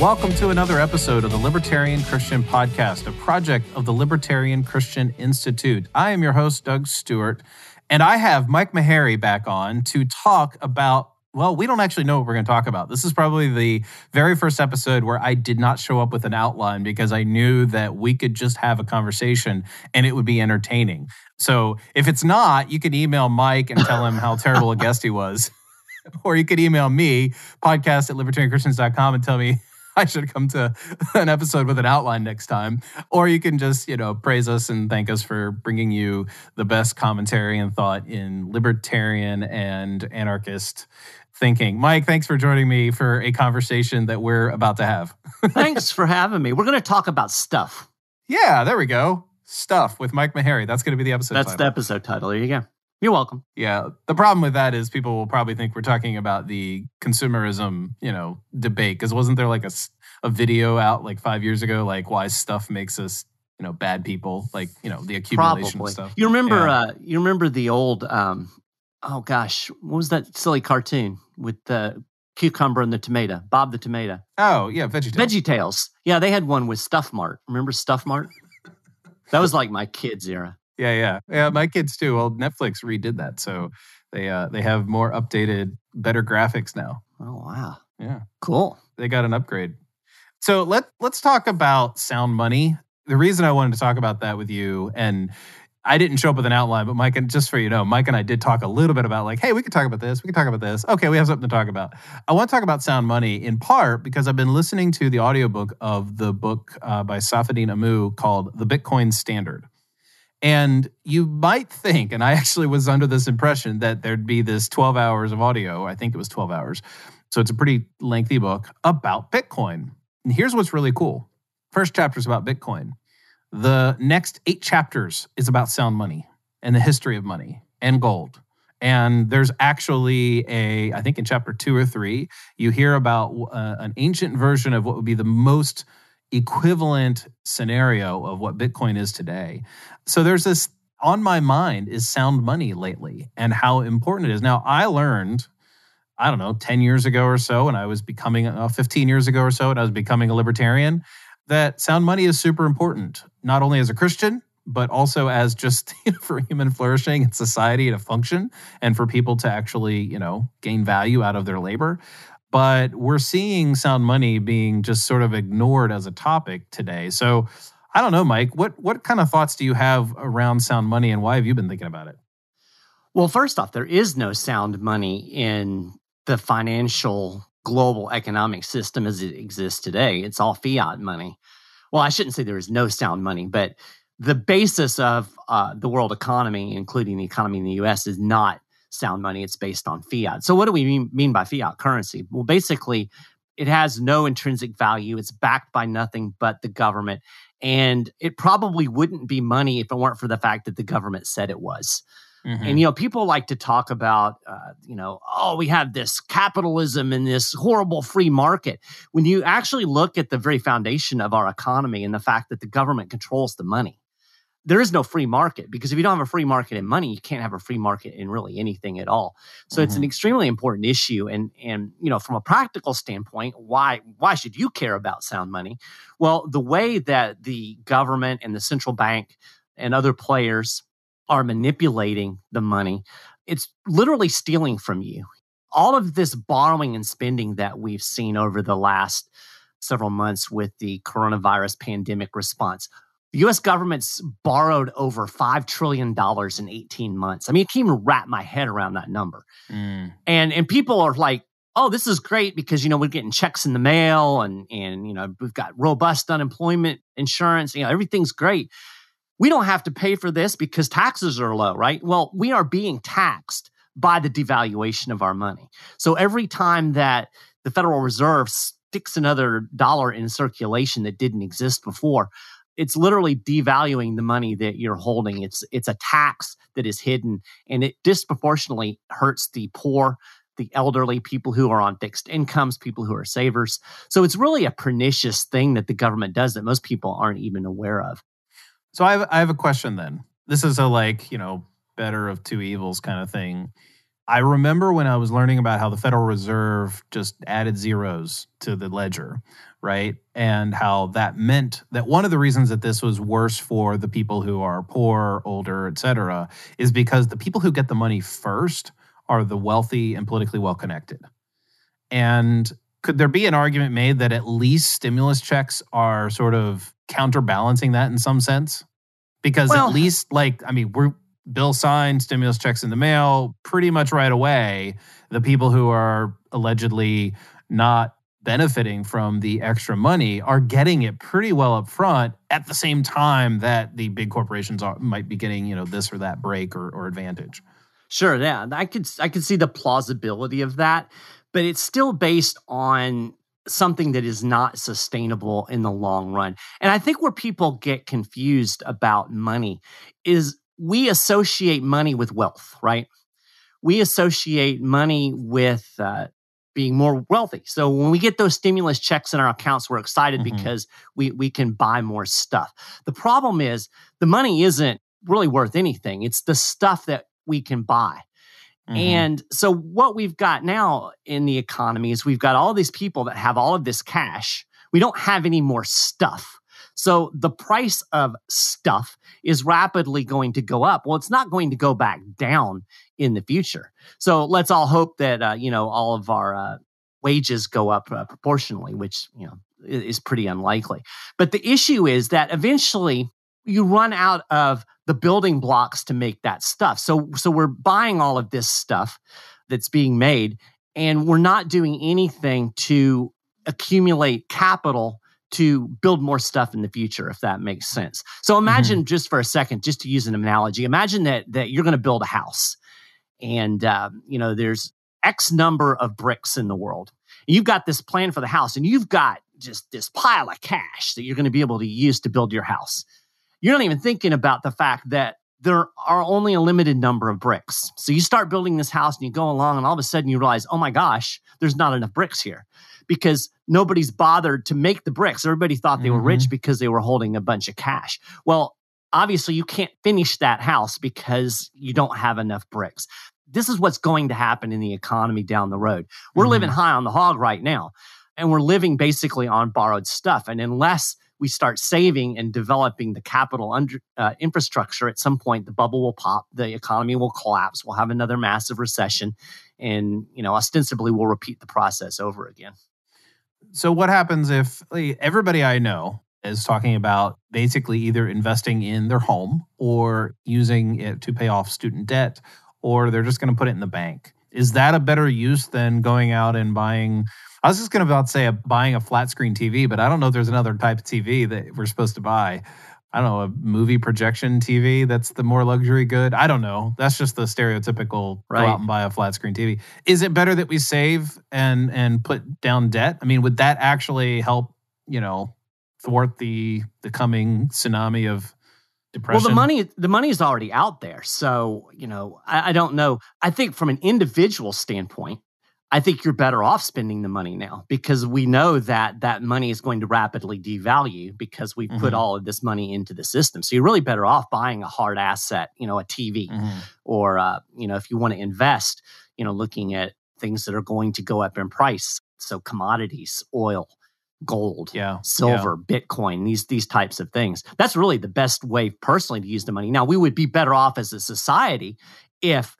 Welcome to another episode of the Libertarian Christian Podcast, a project of the Libertarian Christian Institute. I am your host, Doug Stewart, and I have Mike Maharrey back on to talk about. Well, we don't actually know what we're going to talk about. This is probably the very first episode where I did not show up with an outline because I knew that we could just have a conversation and it would be entertaining. So if it's not, you can email Mike and tell him how terrible a guest he was. or you could email me, podcast at libertarianchristians.com, and tell me I should come to an episode with an outline next time. Or you can just, you know, praise us and thank us for bringing you the best commentary and thought in libertarian and anarchist thinking. Mike, thanks for joining me for a conversation that we're about to have. thanks for having me. We're going to talk about stuff. Yeah, there we go. Stuff with Mike Maharrey. That's going to be the episode. That's title. the episode title. There you go. You're welcome. Yeah. The problem with that is people will probably think we're talking about the consumerism, you know, debate. Because wasn't there like a, a video out like five years ago, like why stuff makes us, you know, bad people, like, you know, the accumulation Probably. stuff. You remember, Yeah. uh, you remember the old, um, oh gosh, what was that silly cartoon with the cucumber and the tomato, Bob the tomato? Oh, yeah. Veggie Tales. Veggie Tales. Yeah, they had one with Stuff Mart. Remember Stuff Mart? That was like my kids' era. Yeah, yeah. Yeah, my kids too. Well, Netflix redid that. So they uh they have more updated, better graphics now. Oh wow, Yeah. cool. they got an upgrade. So let let's talk about sound money. The reason I wanted to talk about that with you, and I didn't show up with an outline, but Mike, and just for you know, Mike and I did talk a little bit about like, hey, we could talk about this, we could talk about this. Okay, we have something to talk about. I want to talk about sound money in part because I've been listening to the audiobook of the book uh, by Saifedean Ammous called The Bitcoin Standard. And you might think, and I actually was under this impression that there'd be this 12 hours of audio. I think it was 12 hours. So it's a pretty lengthy book about Bitcoin. And here's what's really cool. First chapter is about Bitcoin. The next eight chapters is about sound money and the history of money and gold. And there's actually a, I think in chapter two or three, you hear about uh, an ancient version of what would be the most equivalent scenario of what Bitcoin is today. So there's this on my mind is sound money lately and how important it is. Now, I learned I don't know, 10 years ago or so, and I was becoming, uh, 15 years ago or so, and I was becoming a libertarian, that sound money is super important, not only as a Christian, but also as just you know, for human flourishing and society to function and for people to actually, you know, gain value out of their labor. But we're seeing sound money being just sort of ignored as a topic today. So I don't know, Mike, what what kind of thoughts do you have around sound money and why have you been thinking about it? Well, first off, there is no sound money in the financial global economic system as it exists today. It's all fiat money. Well, I shouldn't say there is no sound money, but the basis of uh, the world economy, including the economy in the US, is not sound money. It's based on fiat. So, what do we mean, mean by fiat currency? Well, basically, it has no intrinsic value. It's backed by nothing but the government. And it probably wouldn't be money if it weren't for the fact that the government said it was. Mm-hmm. And you know, people like to talk about, uh, you know, oh, we have this capitalism and this horrible free market. When you actually look at the very foundation of our economy and the fact that the government controls the money, there is no free market because if you don't have a free market in money, you can't have a free market in really anything at all. So it's an extremely important issue. And and you know, from a practical standpoint, why why should you care about sound money? Well, the way that the government and the central bank and other players are manipulating the money, it's literally stealing from you. All of this borrowing and spending that we've seen over the last several months with the coronavirus pandemic response. The US government's borrowed over $5 trillion in 18 months. I mean, I can't even wrap my head around that number. Mm. And and people are like, oh, this is great because you know we're getting checks in the mail and and you know we've got robust unemployment insurance. You know everything's great. We don't have to pay for this because taxes are low, right? Well, we are being taxed by the devaluation of our money. So every time that the Federal Reserve sticks another dollar in circulation that didn't exist before, it's literally devaluing the money that you're holding. It's it's a tax that is hidden and it disproportionately hurts the poor, the elderly, people who are on fixed incomes, people who are savers. So it's really a pernicious thing that the government does that most people aren't even aware of. So I have, I have a question then. This is a like, you know, better of two evils kind of thing. I remember when I was learning about how the Federal Reserve just added zeros to the ledger, right? And how that meant that one of the reasons that this was worse for the people who are poor, older, et cetera, is because the people who get the money first are the wealthy and politically well connected. And could there be an argument made that at least stimulus checks are sort of counterbalancing that in some sense? Because Well- at least, like, I mean, we're Bill signed stimulus checks in the mail pretty much right away. The people who are allegedly not benefiting from the extra money are getting it pretty well up front at the same time that the big corporations are, might be getting, you know, this or that break or, or advantage. Sure, yeah, I could I could see the plausibility of that, but it's still based on something that is not sustainable in the long run. And I think where people get confused about money is we associate money with wealth, right? We associate money with uh, being more wealthy. So when we get those stimulus checks in our accounts, we're excited Mhm. because we we can buy more stuff. The problem is the money isn't really worth anything. It's the stuff that we can buy. Mhm. And so what we've got now in the economy is we've got all these people that have all of this cash. We don't have any more stuff. So the price of stuff is rapidly going to go up. Well, it's not going to go back down in the future. So let's all hope that uh, you know all of our uh, wages go up uh, proportionally, which you know is pretty unlikely. But the issue is that eventually you run out of the building blocks to make that stuff. So so we're buying all of this stuff that's being made and we're not doing anything to accumulate capital to build more stuff in the future if that makes sense. So imagine just for a second just to use an analogy, imagine that that you're going to build a house and um, you know there's x number of bricks in the world. You've got this plan for the house and you've got just this pile of cash that you're going to be able to use to build your house you're not even thinking about the fact that there are only a limited number of bricks. So you start building this house and you go along, and all of a sudden you realize, oh my gosh, there's not enough bricks here because nobody's bothered to make the bricks. Everybody thought they were rich because they were holding a bunch of cash. Well, obviously you can't finish that house because you don't have enough bricks. This is what's going to happen in the economy down the road. We're Mhm. living high on the hog right now, and we're living basically on borrowed stuff. And unless we start saving and developing the capital under, uh, infrastructure, at some point the bubble will pop, the economy will collapse, we'll have another massive recession, and you know ostensibly we'll repeat the process over again. So what happens if like, everybody I know is talking about basically either investing in their home or using it to pay off student debt or they're just going to put it in the bank. Is that a better use than going out and buying I was just going to about say a, buying a flat screen TV, but I don't know if there's another type of TV that we're supposed to buy. I don't know, a movie projection TV that's the more luxury good. I don't know. That's just the stereotypical Right. go out and buy a flat screen TV. Is it better that we save and and put down debt? I mean, would that actually help, you know, thwart the the coming tsunami of depression? Well, the money the money is already out there, so you know I, I don't know. I think from an individual standpoint, I think you're better off spending the money now because we know that that money is going to rapidly devalue because we've put Mhm. all of this money into the system. So you're really better off buying a hard asset, you know, a TV, Mhm. or uh, you know, if you want to invest, you know, looking at things that are going to go up in price. So commodities, oil, gold, Yeah. silver, Bitcoin, these these types of things. That's really the best way personally to use the money. Now, we would be better off as a society if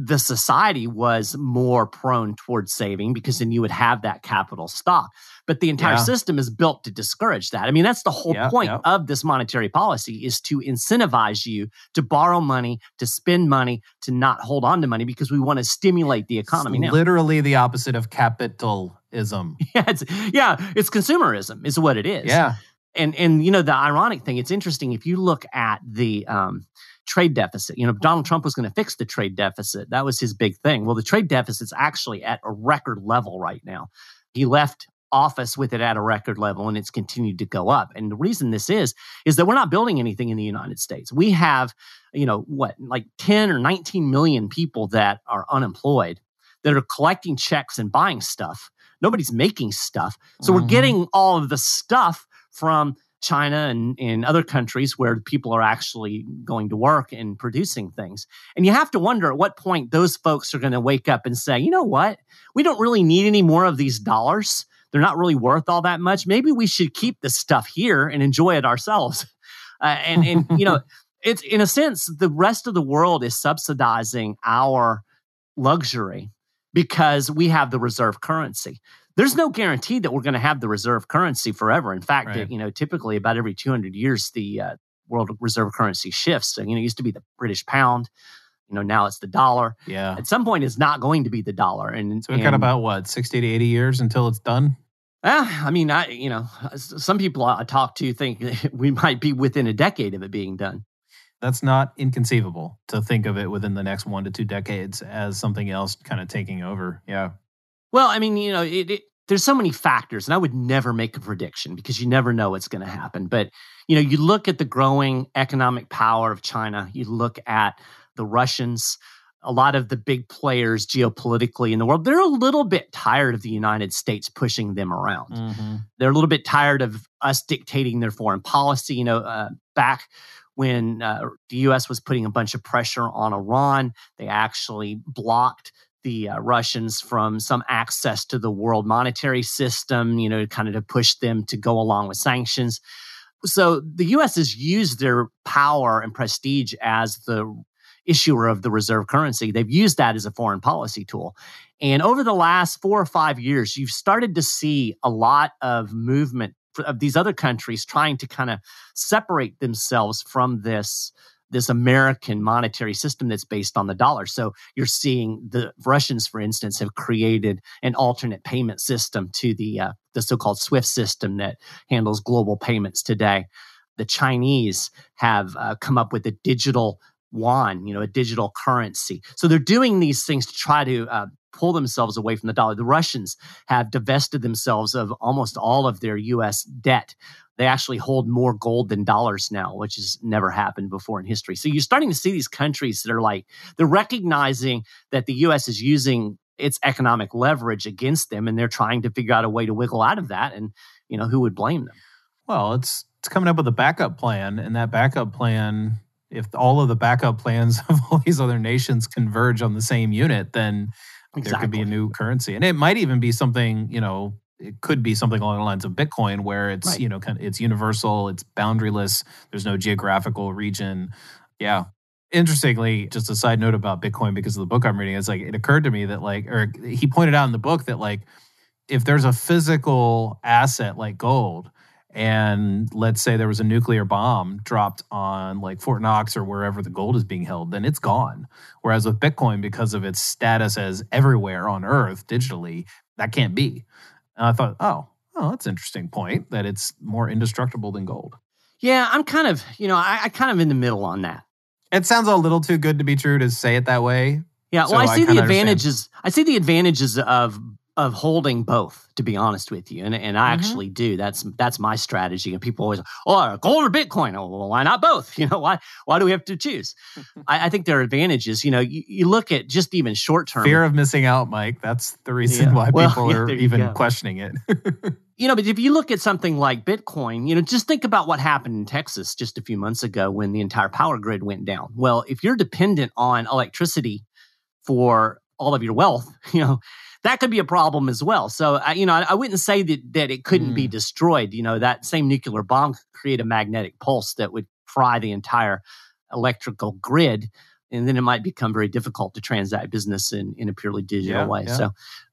the society was more prone towards saving because then you would have that capital stock. But the entire Yeah. system is built to discourage that. I mean, that's the whole Yeah, point yeah. of this monetary policy is to incentivize you to borrow money, to spend money, to not hold on to money because we want to stimulate the economy It's now. literally the opposite of capitalism. yeah, it's, yeah, it's consumerism is what it is Yeah. And and you know the ironic thing it's interesting if you look at the um, trade deficit you know donald trump was going to fix the trade deficit that was his big thing well the trade deficit's actually at a record level right now he left office with it at a record level and it's continued to go up. And the reason this is is that we're not building anything in the United States. We have, you know, what, like 10 or 19 million people that are unemployed that are collecting checks and buying stuff. Nobody's making stuff. So Mhm. we're getting all of the stuff from China and, in other countries where people are actually going to work and producing things. And you have to wonder at what point those folks are going to wake up and say, you know what? We don't really need any more of these dollars. They're not really worth all that much. Maybe we should keep this stuff here and enjoy it ourselves. Uh, and, and, you know, it's in a sense, the rest of the world is subsidizing our luxury because we have the reserve currency. There's no guarantee that we're going to have the reserve currency forever. In fact, Right. you know, typically about every 200 years, the uh, world reserve currency shifts. So, you know, it used to be the British pound. You know, now it's the dollar. Yeah. At some point, it's not going to be the dollar. And So we've got about what, 60 to 80 years until it's done? Ah, I mean, I you know, some people I talk to think we might be within a decade of it being done. That's not inconceivable to think of it within the next one to two decades as something else kind of taking over. Yeah. Well, I mean, you know, it, it, there's so many factors, and I would never make a prediction because you never know what's going to happen. But you know, you look at the growing economic power of China. You look at the Russians. A lot of the big players geopolitically in the world, they're a little bit tired of the United States pushing them around. Mm-hmm. they're a little bit tired of us dictating their foreign policy. You know, uh, back when uh, the U.S. was putting a bunch of pressure on Iran, they actually blocked the uh, Russians from some access to the world monetary system. You know, kind of to push them to go along with sanctions. So the U.S. has used their power and prestige as the issuer of the reserve currency. They've used that as a foreign policy tool. And over the last four or five years, you've started to see a lot of movement of these other countries trying to kind of separate themselves from this this American monetary system that's based on the dollar. So you're seeing the Russians, for instance, have created an alternate payment system to the uh, the so-called SWIFT system that handles global payments today. The Chinese have uh, come up with a digital yuan, you know, a digital currency. So they're doing these things to try to uh, pull themselves away from the dollar. The Russians have divested themselves of almost all of their U.S. debt. They actually hold more gold than dollars now, which has never happened before in history. So you're starting to see these countries that are like, they're recognizing that the U.S. is using its economic leverage against them, and they're trying to figure out a way to wiggle out of that. And, you know, who would blame them? Well, it's it's coming up with a backup plan, and that backup plan, if all of the backup plans of all these other nations converge on the same unit, then there could be a new currency, and it might even be something you know. It could be something along the lines of Bitcoin, where it's Right. you know kind of it's universal, it's boundaryless. There's no geographical region. Yeah. Interestingly, just a side note about Bitcoin because of the book I'm reading, it's like it occurred to me that like, or he pointed out in the book that like, if there's a physical asset like gold, and let's say there was a nuclear bomb dropped on like Fort Knox or wherever the gold is being held, then it's gone. Whereas with Bitcoin, because of its status as everywhere on Earth digitally, that can't be. And I thought, oh, oh, that's an interesting point that it's more indestructible than gold. Yeah, I'm kind of, you know, I, I kind of in the middle on that. It sounds a little too good to be true to say it that way. Yeah, well, I I see the kinda understand. advantages. I see the advantages of of holding both. To be honest with you, and and I Mhm. actually do. That's that's my strategy. And people always, oh, gold or Bitcoin? Oh, well, why not both? You know, why why do we have to choose? I, I think there are advantages. You know, you, you look at just even short term. Fear of missing out, Mike. That's the reason Yeah. why Well, people yeah, are even go. questioning it. you know, but if you look at something like Bitcoin, you know, just think about what happened in Texas just a few months ago when the entire power grid went down. Well, if you're dependent on electricity for all of your wealth, you know, that could be a problem as well. So, I you know, I, I wouldn't say that that it couldn't be Mm. destroyed. You know, that same nuclear bomb could create a magnetic pulse that would fry the entire electrical grid. And then it might become very difficult to transact business in, in a purely digital Yeah, way. yeah. So,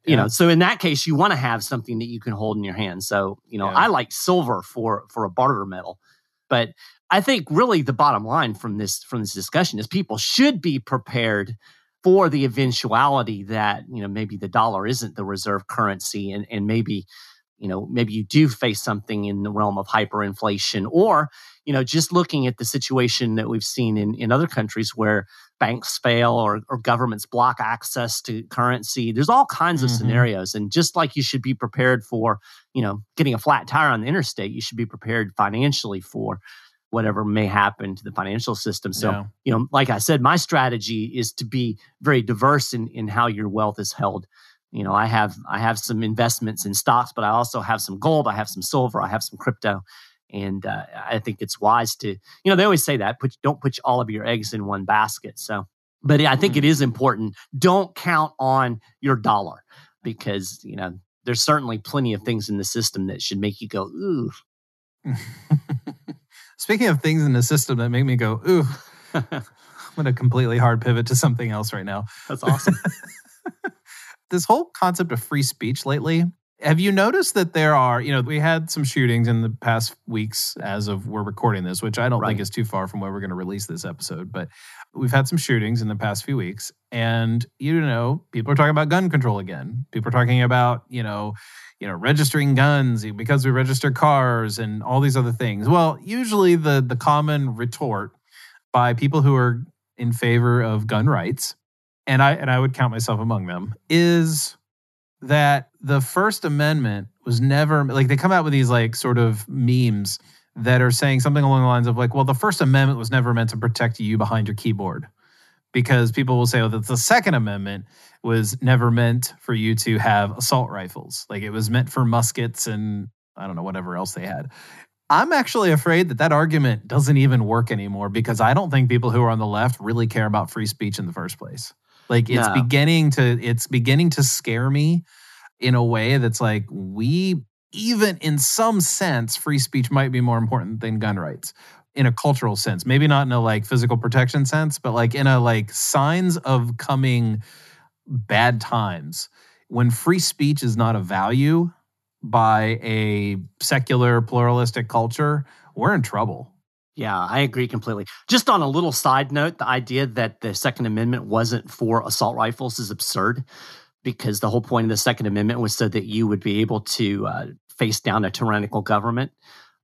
you Yeah. know so in that case you want to have something that you can hold in your hand so you know i like silver for for a barter metal but i think really the bottom line from this from this discussion is people should be prepared for the eventuality that you know maybe the dollar isn't the reserve currency and and maybe you know, maybe you do face something in the realm of hyperinflation or, you know, just looking at the situation that we've seen in, in other countries where banks fail or, or governments block access to currency. There's all kinds of mm-hmm. scenarios. And just like you should be prepared for, you know, getting a flat tire on the interstate, you should be prepared financially for whatever may happen to the financial system. So, yeah. you know, like I said, my strategy is to be very diverse in, in how your wealth is held you know i have i have some investments in stocks but i also have some gold i have some silver i have some crypto and uh, i think it's wise to you know they always say that put don't put all of your eggs in one basket so but i think it mm-hmm. is important don't count on your dollar because you know there's certainly plenty of things in the system that should make you go ooh speaking of things in the system that make me go ooh i'm going to completely hard pivot to something else right now that's awesome this whole concept of free speech lately. Have you noticed that there are, you know, we had some shootings in the past weeks as of we're recording this, which I don't right. think is too far from where we're going to release this episode, but we've had some shootings in the past few weeks and you know, people are talking about gun control again. People are talking about, you know, you know, registering guns because we register cars and all these other things. Well, usually the the common retort by people who are in favor of gun rights and I and I would count myself among them, is that the First Amendment was never like they come out with these like sort of memes that are saying something along the lines of like, well, the First Amendment was never meant to protect you behind your keyboard. Because people will say, oh, that the Second Amendment was never meant for you to have assault rifles. Like it was meant for muskets and I don't know, whatever else they had. I'm actually afraid that that argument doesn't even work anymore because I don't think people who are on the left really care about free speech in the first place. Like it's no. beginning to it's beginning to scare me in a way that's like we even in some sense free speech might be more important than gun rights in a cultural sense. Maybe not in a like physical protection sense, but like in a like signs of coming bad times when free speech is not a value by a secular pluralistic culture, we're in trouble. Yeah, I agree completely. Just on a little side note, the idea that the Second Amendment wasn't for assault rifles is absurd because the whole point of the Second Amendment was so that you would be able to uh, face down a tyrannical government.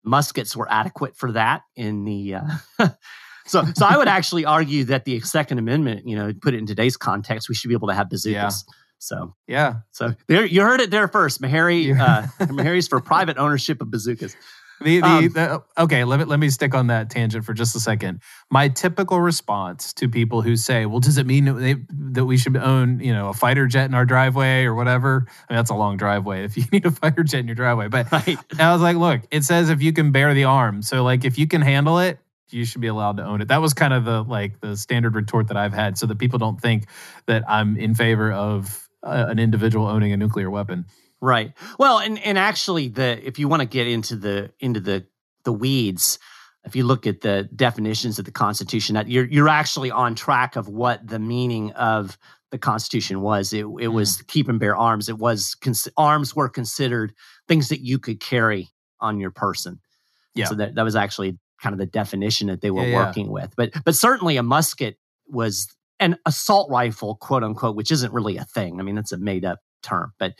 Muskets were adequate for that in the. Uh, so, so I would actually argue that the Second Amendment, you know, put it in today's context, we should be able to have bazookas. Yeah. So yeah, so there you heard it there first. Maharrey, uh, Maharrey's for private ownership of bazookas. The, the, um, the, okay, let me let me stick on that tangent for just a second. My typical response to people who say, "Well, does it mean that, they, that we should own, you know, a fighter jet in our driveway or whatever?" I mean, that's a long driveway if you need a fighter jet in your driveway. But right. I was like, "Look, it says if you can bear the arm, so like if you can handle it, you should be allowed to own it." That was kind of the like the standard retort that I've had, so that people don't think that I'm in favor of uh, an individual owning a nuclear weapon. Right. Well, and and actually the if you want to get into the into the the weeds, if you look at the definitions of the Constitution, that you're you're actually on track of what the meaning of the Constitution was. It it mm. was keep and bear arms. It was cons- arms were considered things that you could carry on your person. Yeah. So that that was actually kind of the definition that they were yeah, working yeah. with. But but certainly a musket was an assault rifle, quote unquote, which isn't really a thing. I mean, that's a made up term, but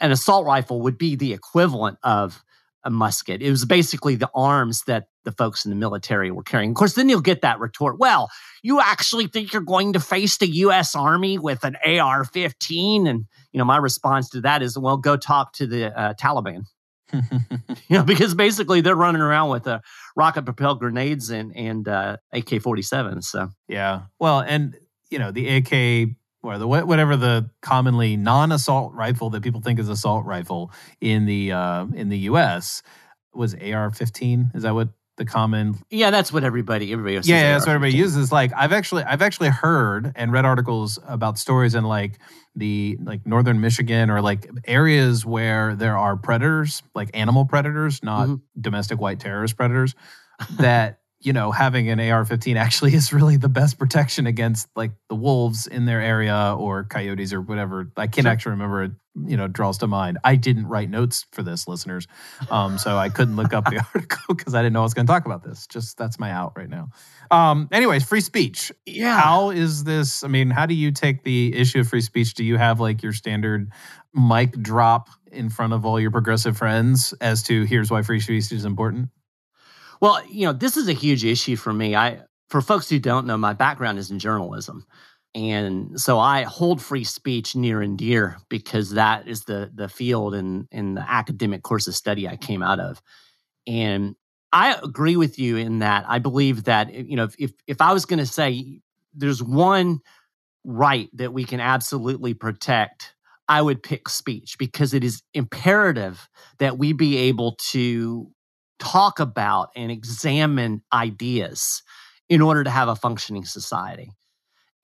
an assault rifle would be the equivalent of a musket. It was basically the arms that the folks in the military were carrying. Of course, then you'll get that retort. Well, you actually think you're going to face the U.S. Army with an AR-15? And you know, my response to that is, well, go talk to the uh, Taliban. you know, because basically they're running around with uh, rocket-propelled grenades and and uh, AK-47. So yeah, well, and you know the AK or the whatever the commonly non-assault rifle that people think is assault rifle in the uh, in the U.S. was AR-15. Is that what the common? Yeah, that's what everybody everybody. Yeah, yeah that's what everybody uses. Like I've actually I've actually heard and read articles about stories in like the like northern Michigan or like areas where there are predators, like animal predators, not mm-hmm. domestic white terrorist predators, that you know, having an AR 15 actually is really the best protection against like the wolves in their area or coyotes or whatever. I can't sure. actually remember it, you know, draws to mind. I didn't write notes for this, listeners. Um, so I couldn't look up the article because I didn't know I was going to talk about this. Just that's my out right now. Um, anyways, free speech. Yeah. How is this? I mean, how do you take the issue of free speech? Do you have like your standard mic drop in front of all your progressive friends as to here's why free speech is important? Well, you know, this is a huge issue for me. I for folks who don't know, my background is in journalism. And so I hold free speech near and dear because that is the the field and in, in the academic course of study I came out of. And I agree with you in that I believe that eh, you know if if I was going to say there's one right that we can absolutely protect, I would pick speech because it is imperative that we be able to talk about and examine ideas in order to have a functioning society.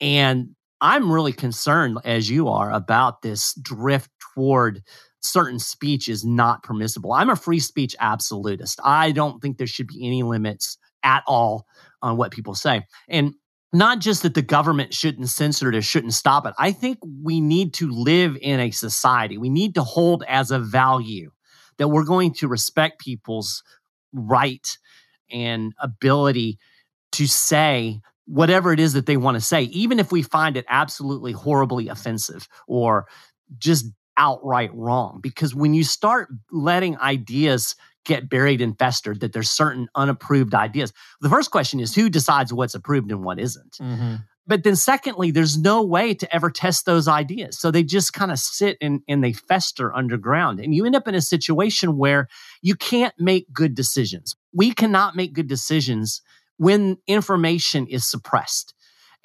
And I'm really concerned, as you are, about this drift toward certain speech is not permissible. I'm a free speech absolutist. I don't think there should be any limits at all on what people say. And not just that the government shouldn't censor it or shouldn't stop it. I think we need to live in a society. We need to hold as a value that we're going to respect people's right and ability to say whatever it is that they want to say, even if we find it absolutely horribly offensive or just outright wrong. Because when you start letting ideas get buried and festered, that there's certain unapproved ideas, the first question is who decides what's approved and what isn't? Mm-hmm. But then, secondly, there's no way to ever test those ideas. So they just kind of sit and, and they fester underground. And you end up in a situation where you can't make good decisions. We cannot make good decisions when information is suppressed.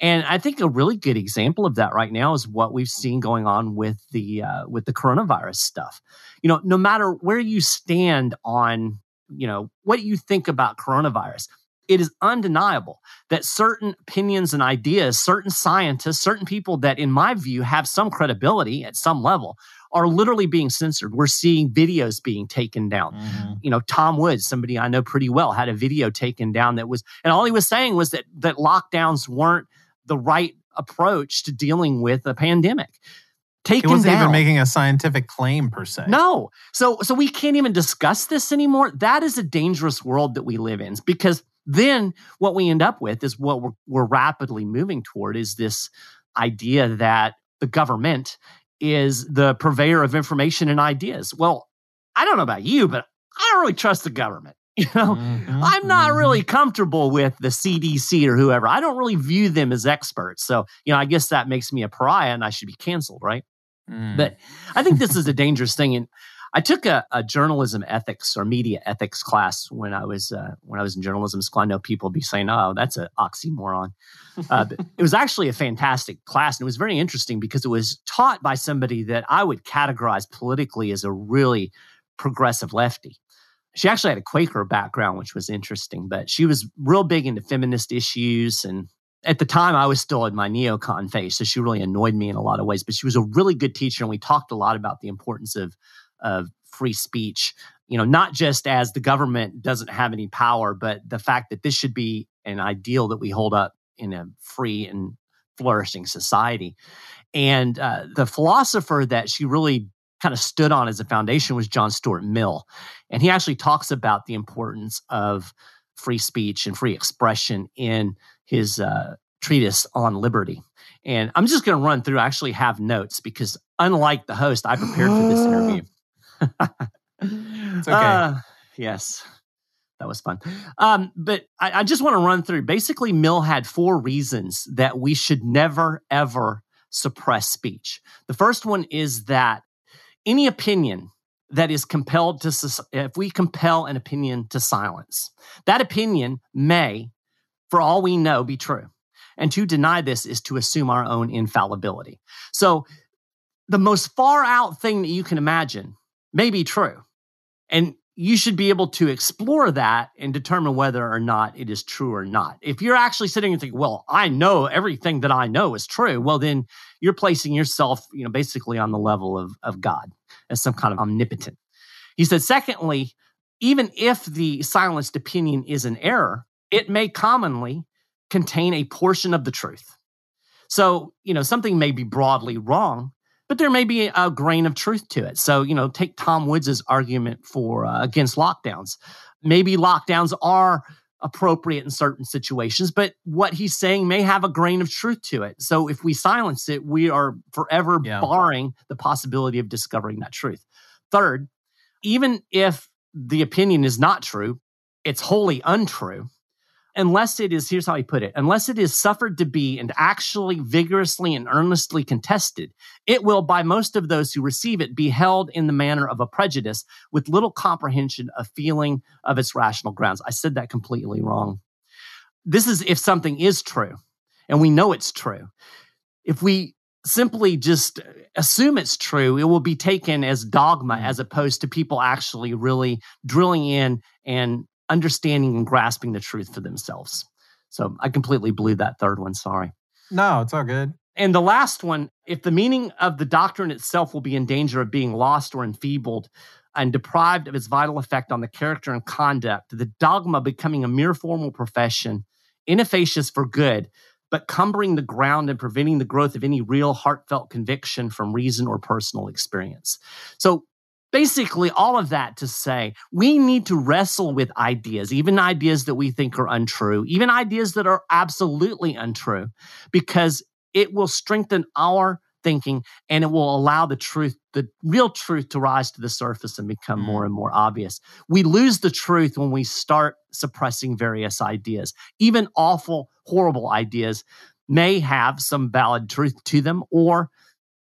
And I think a really good example of that right now is what we've seen going on with the uh, with the coronavirus stuff. You know, no matter where you stand on, you know, what you think about coronavirus, it is undeniable that certain opinions and ideas, certain scientists, certain people that, in my view, have some credibility at some level, are literally being censored. We're seeing videos being taken down. Mm-hmm. You know, Tom Woods, somebody I know pretty well, had a video taken down that was, and all he was saying was that that lockdowns weren't the right approach to dealing with a pandemic. Taken he wasn't down. even making a scientific claim per se. No, so so we can't even discuss this anymore. That is a dangerous world that we live in because then what we end up with is what we're, we're rapidly moving toward is this idea that the government is the purveyor of information and ideas. Well, I don't know about you, but I don't really trust the government. You know, mm-hmm, I'm not mm-hmm. really comfortable with the CDC or whoever. I don't really view them as experts. So, you know, I guess that makes me a pariah and I should be canceled, right? Mm. But I think this is a dangerous thing. And I took a, a, journalism ethics or media ethics class when I was uh, when I was in journalism school. I know people be saying, "Oh, that's an oxymoron." Uh, it was actually a fantastic class, and it was very interesting because it was taught by somebody that I would categorize politically as a really progressive lefty. She actually had a Quaker background, which was interesting, but she was real big into feminist issues and at the time I was still in my neocon phase, so she really annoyed me in a lot of ways. But she was a really good teacher, and we talked a lot about the importance of of free speech. You know, not just as the government doesn't have any power, but the fact that this should be an ideal that we hold up in a free and flourishing society. And uh, the philosopher that she really kind of stood on as a foundation was John Stuart Mill. And he actually talks about the importance of free speech and free expression in his uh, treatise on liberty. And I'm just going to run through, I actually have notes because unlike the host, I prepared for this interview. it's okay. Uh, yes, that was fun. Um, but I, I just want to run through. Basically, Mill had four reasons that we should never, ever suppress speech. The first one is that any opinion that is compelled to, if we compel an opinion to silence, that opinion may, for all we know, be true. And to deny this is to assume our own infallibility. So, the most far out thing that you can imagine may be true. And you should be able to explore that and determine whether or not it is true or not. If you're actually sitting and thinking, well, I know everything that I know is true, well, then you're placing yourself, you know, basically on the level of, of God as some kind of omnipotent. He said, secondly, even if the silenced opinion is an error, it may commonly contain a portion of the truth. So, you know, something may be broadly wrong, but there may be a grain of truth to it. So, you know, take Tom Woods's argument for uh, against lockdowns. Maybe lockdowns are appropriate in certain situations, but what he's saying may have a grain of truth to it. So, if we silence it, we are forever yeah. barring the possibility of discovering that truth. Third, even if the opinion is not true, it's wholly untrue. Unless it is, here's how he put it, unless it is suffered to be and actually vigorously and earnestly contested, it will, by most of those who receive it, be held in the manner of a prejudice with little comprehension of feeling of its rational grounds. I said that completely wrong. This is if something is true and we know it's true. If we simply just assume it's true, it will be taken as dogma mm-hmm. as opposed to people actually really drilling in and understanding and grasping the truth for themselves. So I completely blew that third one. Sorry. No, it's all good. And the last one if the meaning of the doctrine itself will be in danger of being lost or enfeebled and deprived of its vital effect on the character and conduct, the dogma becoming a mere formal profession, inefficacious for good, but cumbering the ground and preventing the growth of any real heartfelt conviction from reason or personal experience. So basically all of that to say we need to wrestle with ideas, even ideas that we think are untrue, even ideas that are absolutely untrue, because it will strengthen our thinking and it will allow the truth, the real truth to rise to the surface and become mm. more and more obvious. We lose the truth when we start suppressing various ideas, even awful, horrible ideas may have some valid truth to them or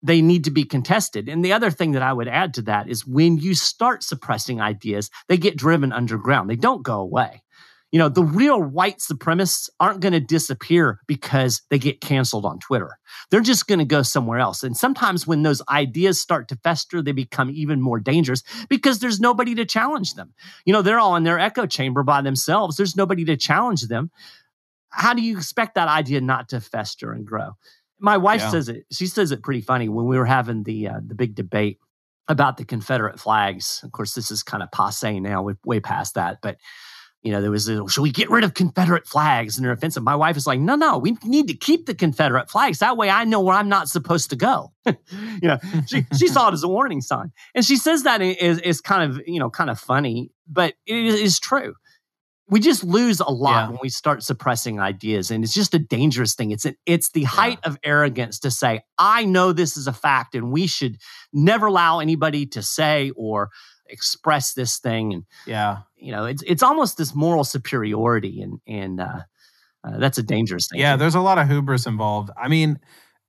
they need to be contested. And the other thing that I would add to that is when you start suppressing ideas, they get driven underground. They don't go away. You know, the real white supremacists aren't going to disappear because they get canceled on Twitter. They're just going to go somewhere else. And sometimes when those ideas start to fester, they become even more dangerous because there's nobody to challenge them. You know, they're all in their echo chamber by themselves. There's nobody to challenge them. How do you expect that idea not to fester and grow? My wife yeah. says it. She says it pretty funny when we were having the uh, the big debate about the Confederate flags. Of course, this is kind of passe now. We're way past that, but you know, there was a, should we get rid of Confederate flags and they're offensive? My wife is like, no, no, we need to keep the Confederate flags. That way I know where I'm not supposed to go. you know, she, she saw it as a warning sign. And she says that is, is kind of, you know, kind of funny, but it is true we just lose a lot yeah. when we start suppressing ideas and it's just a dangerous thing. It's it's the height yeah. of arrogance to say i know this is a fact and we should never allow anybody to say or express this thing and yeah. you know it's it's almost this moral superiority and and uh, uh, that's a dangerous thing yeah there's a lot of hubris involved. I mean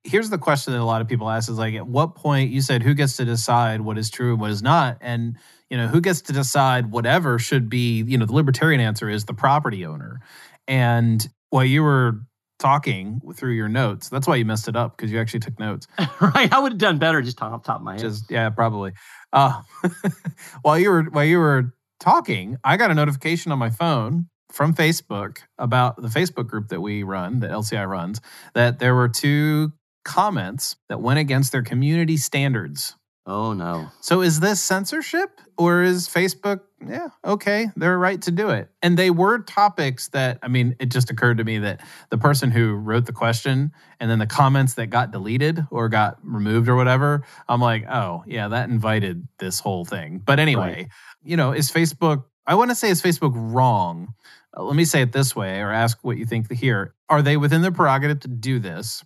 here's the question that a lot of people ask is like at what point you said who gets to decide what is true and what is not? And you know who gets to decide whatever should be you know the libertarian answer is the property owner. And while you were talking through your notes that's why you messed it up because you actually took notes. Right i would have done better just off top of my head. Just yeah probably. Uh, while you were while you were talking i got a notification on my phone from facebook about the facebook group that we run that lci runs that there were two comments that went against their community standards Oh no. So is this censorship or is Facebook, yeah, okay, they're right to do it. And they were topics that I mean, it just occurred to me that the person who wrote the question and then the comments that got deleted or got removed or whatever, I'm like, "Oh, yeah, that invited this whole thing." But anyway, right. you know, is Facebook I want to say is Facebook wrong? Uh, let me say it this way or ask what you think here. Are they within their prerogative to do this?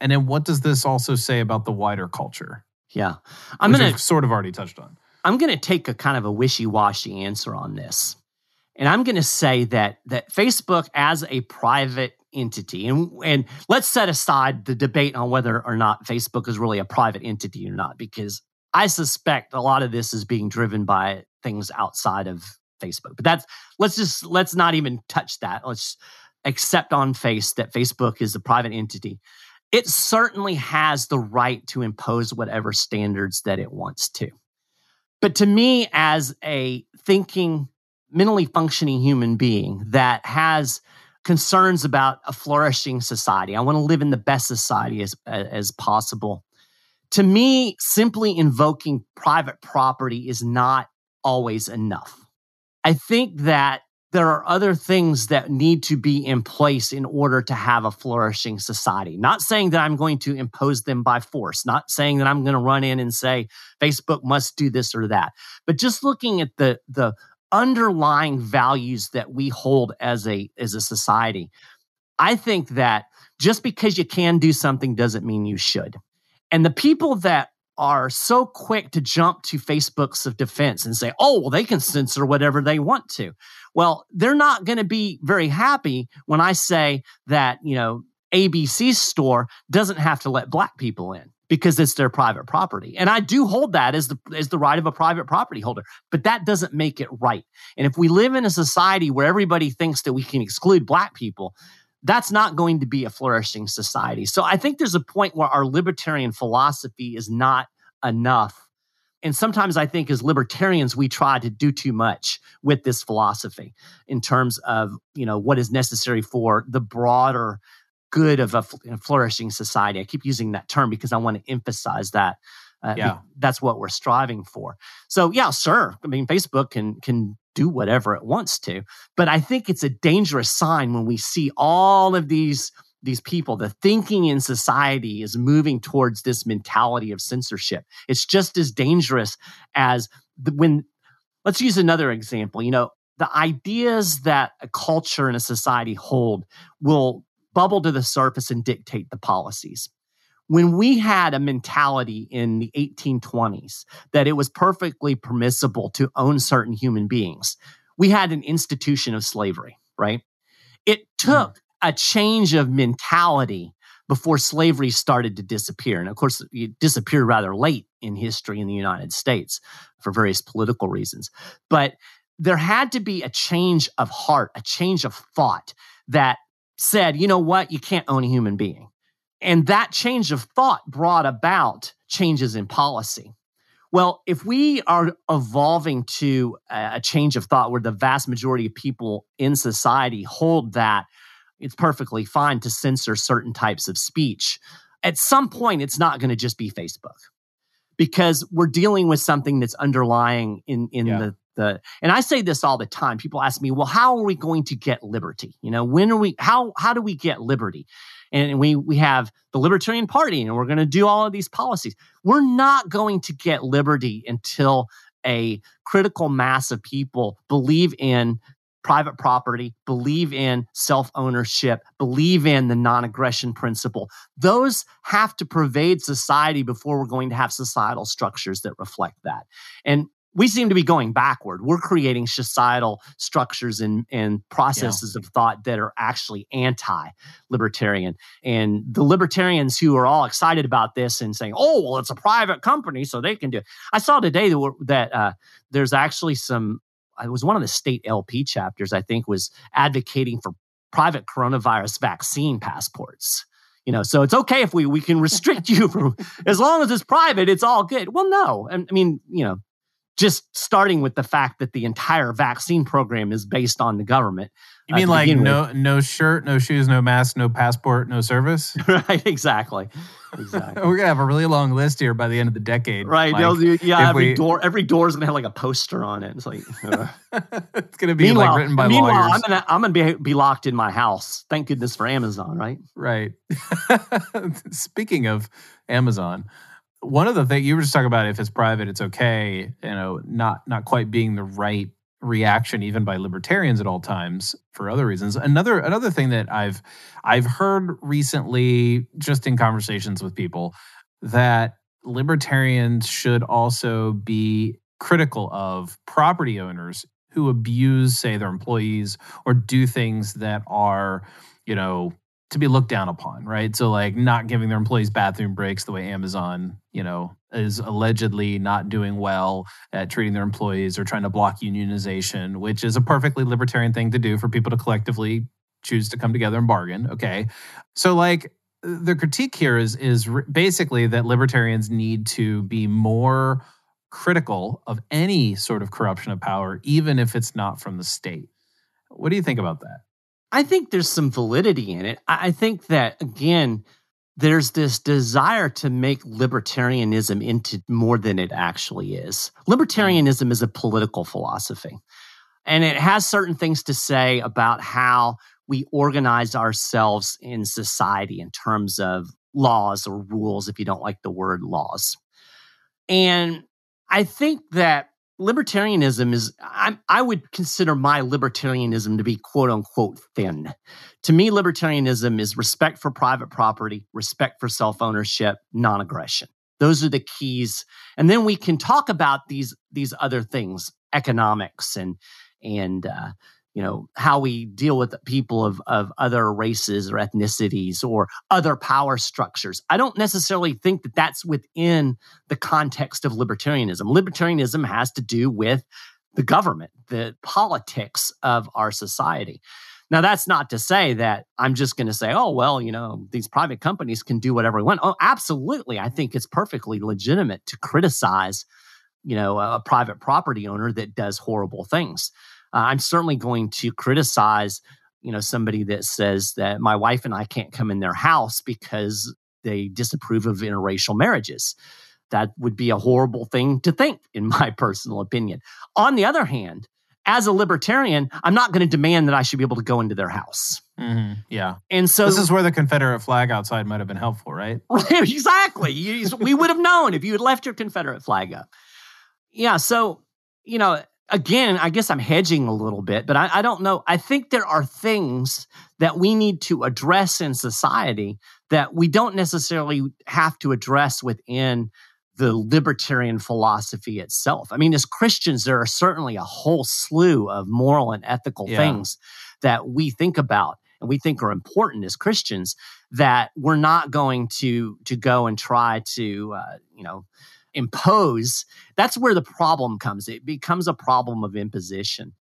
And then what does this also say about the wider culture? Yeah. I'm going to sort of already touched on. I'm going to take a kind of a wishy-washy answer on this. And I'm going to say that that Facebook as a private entity and and let's set aside the debate on whether or not Facebook is really a private entity or not because I suspect a lot of this is being driven by things outside of Facebook. But that's let's just let's not even touch that. Let's accept on face that Facebook is a private entity it certainly has the right to impose whatever standards that it wants to. But to me, as a thinking, mentally functioning human being that has concerns about a flourishing society, I want to live in the best society as, as possible. To me, simply invoking private property is not always enough. I think that there are other things that need to be in place in order to have a flourishing society. Not saying that I'm going to impose them by force, not saying that I'm going to run in and say Facebook must do this or that, but just looking at the the underlying values that we hold as a as a society. I think that just because you can do something doesn't mean you should. And the people that are so quick to jump to Facebook's defense and say, oh, well, they can censor whatever they want to. Well, they're not going to be very happy when I say that, you know, ABC store doesn't have to let black people in because it's their private property. And I do hold that as the as the right of a private property holder, but that doesn't make it right. And if we live in a society where everybody thinks that we can exclude black people, that's not going to be a flourishing society. So I think there's a point where our libertarian philosophy is not enough. And sometimes I think as libertarians, we try to do too much with this philosophy in terms of, you know, what is necessary for the broader good of a flourishing society. I keep using that term because I want to emphasize that. Uh, yeah. that's what we're striving for. So yeah, sure. I mean, Facebook can can do whatever it wants to. But I think it's a dangerous sign when we see all of these these people, the thinking in society is moving towards this mentality of censorship. It's just as dangerous as the, when, let's use another example. You know, the ideas that a culture and a society hold will bubble to the surface and dictate the policies when we had a mentality in the 1820s that it was perfectly permissible to own certain human beings, we had an institution of slavery, right? It hmm. took mm. a change of mentality before slavery started to disappear. And of course, it disappeared rather late in history in the United States for various political reasons. But there had to be a change of heart, a change of thought that said, you know what, you can't own a human being. And that change of thought brought about changes in policy. Well, if we are evolving to a change of thought where the vast majority of people in society hold that it's perfectly fine to censor certain types of speech, at some point it's not going to just be Facebook because we're dealing with something that's underlying in, in yeah. the, the and I say this all the time. People ask me, well, how are we going to get liberty? You know, when are we how how do we get liberty? And we we have the Libertarian Party, and we're going to do all of these policies. We're not going to get liberty until a critical mass of people believe in private property, believe in self ownership, believe in the non aggression principle. Those have to pervade society before we're going to have societal structures that reflect that. And we seem to be going backward. We're creating societal structures and, and processes yeah. of thought that are actually anti libertarian. And the libertarians who are all excited about this and saying, oh, well, it's a private company, so they can do it. I saw today that, that uh, there's actually some, it was one of the state LP chapters, I think, was advocating for private coronavirus vaccine passports you know so it's okay if we we can restrict you from as long as it's private it's all good well no i mean you know just starting with the fact that the entire vaccine program is based on the government. You mean uh, like no with. no shirt, no shoes, no mask, no passport, no service? right, exactly. Exactly. We're gonna have a really long list here by the end of the decade. Right. Like, yeah, every we, door every door is gonna have like a poster on it. It's like uh. it's gonna be like written by meanwhile, lawyers. I'm gonna I'm gonna be, be locked in my house. Thank goodness for Amazon, right? Right. Speaking of Amazon, one of the things you were just talking about if it's private it's okay you know not not quite being the right reaction even by libertarians at all times for other reasons. Another another thing that i've i've heard recently just in conversations with people that libertarians should also be critical of property owners who abuse say their employees or do things that are you know to be looked down upon, right? So like not giving their employees bathroom breaks the way Amazon, you know, is allegedly not doing well at treating their employees or trying to block unionization, which is a perfectly libertarian thing to do for people to collectively choose to come together and bargain, okay? So like the critique here is is basically that libertarians need to be more critical of any sort of corruption of power even if it's not from the state. What do you think about that? I think there's some validity in it. I think that, again, there's this desire to make libertarianism into more than it actually is. Mm-hmm. Libertarianism is a political philosophy, and it has certain things to say about how we organize ourselves in society in terms of laws or rules, if you don't like the word laws. And I think that libertarianism is I, I, would consider my libertarianism to be quote unquote thin to me libertarianism is respect for private property respect for self-ownership non-aggression Those are the keys. And then we can talk about these these other things, economics and and uh, you know how we deal with people of of other races or ethnicities or other power structures. I don't necessarily think that that's within the context of libertarianism. Libertarianism has to do with the government the politics of our society. Now that's not to say that i'm just going to say oh well you know these private companies can do whatever they want. Oh absolutely i think it's perfectly legitimate to criticize you know a private property owner that does horrible things uh, I'm certainly going to criticize, you know, somebody that says that my wife and I can't come in their house because they disapprove of interracial marriages. That would be a horrible thing to think, in my personal opinion. On the other hand, as a libertarian, I'm not going to demand that I should be able to go into their house. Mm-hmm. Yeah. And so this is where the Confederate flag outside might have been helpful, right? exactly. we would have known if you had left your Confederate flag up. Yeah. So, you know, again, I guess I'm hedging a little bit, but I, I, don't know. I think there are things that we need to address in society that we don't necessarily have to address within the libertarian philosophy itself. I mean, as Christians, there are certainly a whole slew of moral and ethical yeah. things that we think about and we think are important as Christians that we're not going to to go and try to uh, you know impose, that's where the problem comes. It becomes a problem of imposition.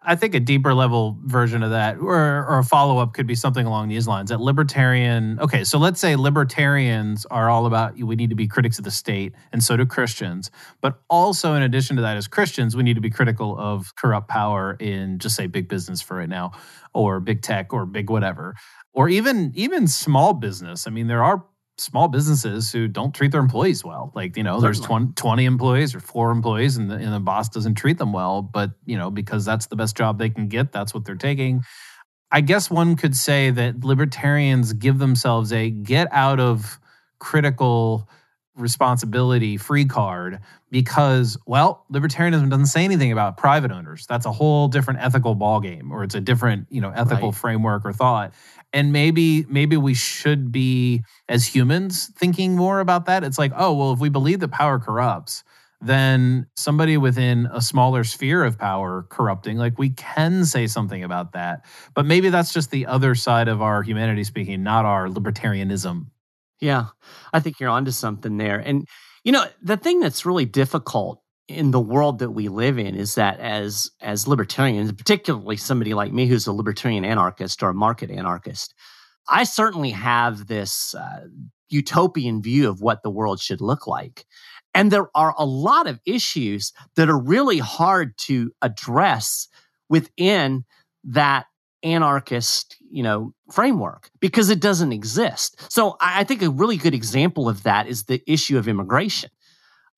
I think a deeper level version of that or, or a follow up could be something along these lines that libertarian, okay, so let's say libertarians are all about we need to be critics of the state, and so do Christians. But also, in addition to that, as Christians, we need to be critical of corrupt power in just say big business for right now, or big tech, or big whatever, or even even small business. I mean, there are small businesses who don't treat their employees well. Like, you know, there's 20, 20, employees or four employees and the, and the boss doesn't treat them well, but, you know, because that's the best job they can get, that's what they're taking. I guess one could say that libertarians give themselves a get out of critical responsibility free card because well libertarianism doesn't say anything about private owners that's a whole different ethical ballgame or it's a different you know ethical right. framework or thought and maybe maybe we should be as humans thinking more about that. It's like oh well if we believe that power corrupts then somebody within a smaller sphere of power corrupting like we can say something about that. But maybe that's just the other side of our humanity speaking not our libertarianism. Yeah i think you're onto something there. And you know the thing that's really difficult in the world that we live in is that as as libertarians, particularly somebody like me who's a libertarian anarchist or a market anarchist, I certainly have this uh, utopian view of what the world should look like. And there are a lot of issues that are really hard to address within that anarchist, you know, framework because it doesn't exist. So I think a really good example of that is the issue of immigration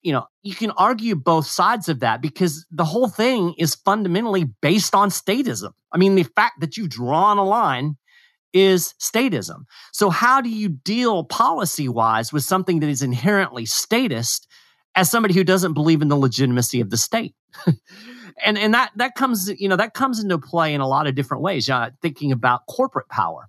you know, you can argue both sides of that because the whole thing is fundamentally based on statism. I mean, the fact that you've drawn a line is statism. So, how do you deal policy wise with something that is inherently statist as somebody who doesn't believe in the legitimacy of the state? and and that that comes you know that comes into play in a lot of different ways. Uh, thinking about corporate power,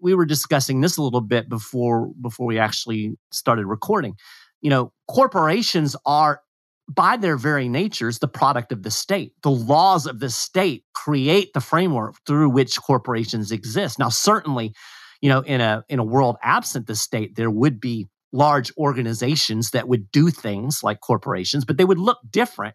we were discussing this a little bit before before we actually started recording you know, corporations are by their very natures the product of the state. The laws of the state create the framework through which corporations exist. Now, certainly, you know, in a in a world absent the state, there would be large organizations that would do things like corporations, but they would look different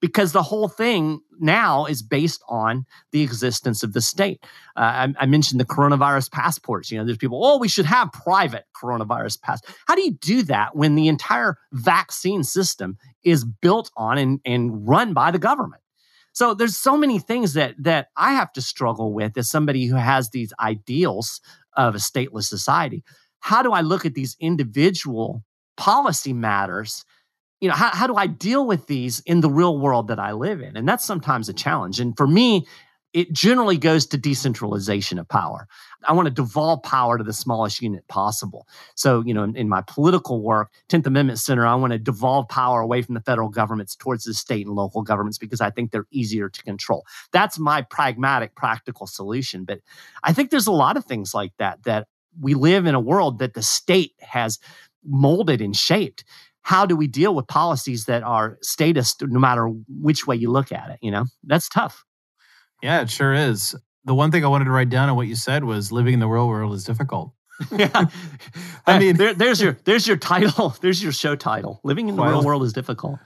because the whole thing now is based on the existence of the state. Uh, I, I, mentioned the coronavirus passports. You know, there's people, oh, we should have private coronavirus pass. How do you do that when the entire vaccine system is built on and, and run by the government? So there's so many things that that I have to struggle with as somebody who has these ideals of a stateless society. How do I look at these individual policy matters you know, how, how do I deal with these in the real world that I live in? And that's sometimes a challenge. And for me, it generally goes to decentralization of power. I want to devolve power to the smallest unit possible. So, you know, in, in, my political work, 10th Amendment Center, I want to devolve power away from the federal governments towards the state and local governments because I think they're easier to control. That's my pragmatic, practical solution. But I think there's a lot of things like that, that we live in a world that the state has molded and shaped how do we deal with policies that are statist no matter which way you look at it? You know, that's tough. Yeah, it sure is. The one thing I wanted to write down on what you said was living in the real world is difficult. yeah. I mean, there, there's your there's your title. There's your show title. Living in the real world is difficult.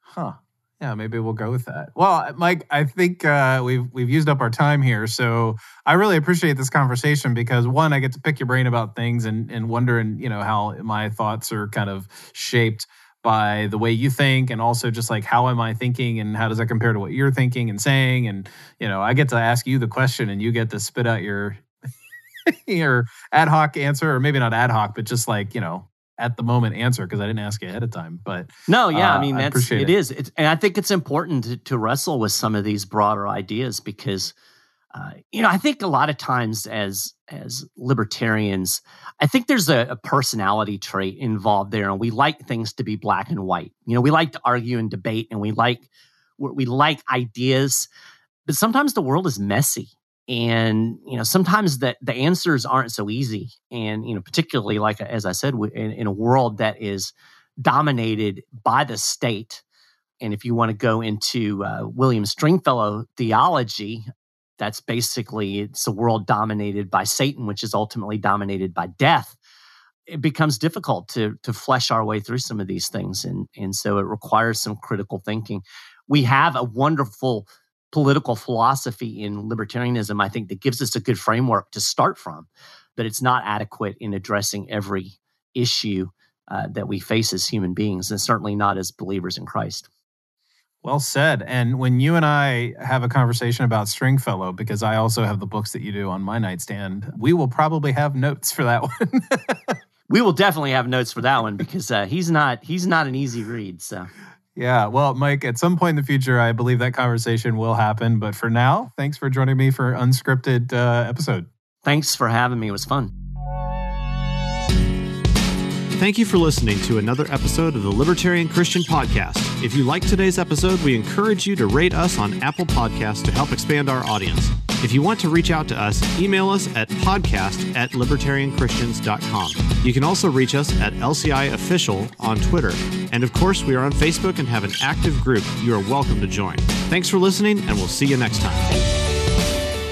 Huh. Yeah, maybe we'll go with that. Well, Mike, I think uh, we've we've used up our time here, so I really appreciate this conversation because one, I get to pick your brain about things and and wondering, you know, how my thoughts are kind of shaped by the way you think, and also just like how am I thinking, and how does that compare to what you're thinking and saying, and you know, I get to ask you the question, and you get to spit out your your ad hoc answer, or maybe not ad hoc, but just like you know at the moment answer because I didn't ask you ahead of time, but. No, yeah, Uh, I mean that's appreciate it it. is, it's, and I think it's important to, to wrestle with some of these broader ideas because, uh, you know, I think a lot of times as as libertarians, I think there's a, a personality trait involved there, and we like things to be black and white. You know, we like to argue and debate, and we like we like ideas, but sometimes the world is messy. And you know, sometimes the the answers aren't so easy, and you know, particularly like as I said, in, in a world that is dominated by the state. And if you want to go into uh, William Stringfellow theology, that's basically it's a world dominated by Satan, which is ultimately dominated by death. It becomes difficult to to flesh our way through some of these things, and and so it requires some critical thinking. We have a wonderful political philosophy in libertarianism, I think, that gives us a good framework to start from, but it's not adequate in addressing every issue uh, that we face as human beings, and certainly not as believers in Christ. Well said. And when you and I have a conversation about Stringfellow, because I also have the books that you do on my nightstand, we will probably have notes for that one. We will definitely have notes for that one because uh, he's not he's not an easy read. So yeah. Well, Mike, at some point in the future, I believe that conversation will happen. But for now, thanks for joining me for unscripted uh, episode. thanks for having me. It was fun. Thank you for listening to another episode of the Libertarian Christian Podcast. If you like today's episode, we encourage you to rate us on Apple Podcasts to help expand our audience. If you want to reach out to us, email us at podcast at libertarianchristians.com. You can also reach us at LCI Official on Twitter. And of course, we are on Facebook and have an active group you are welcome to join. Thanks for listening, and we'll see you next time.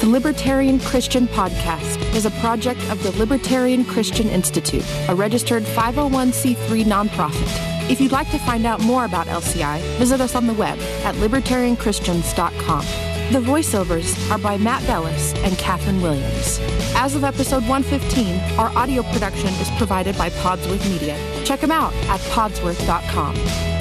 The Libertarian Christian Podcast is a project of the Libertarian Christian Institute, a registered 501c3 nonprofit. If you'd like to find out more about LCI, visit us on the web at libertarianchristians.com. The voiceovers are by Matt Bellis and Katherine Williams. As of episode 115, our audio production is provided by Podsworth Media. Check them out at podsworth.com.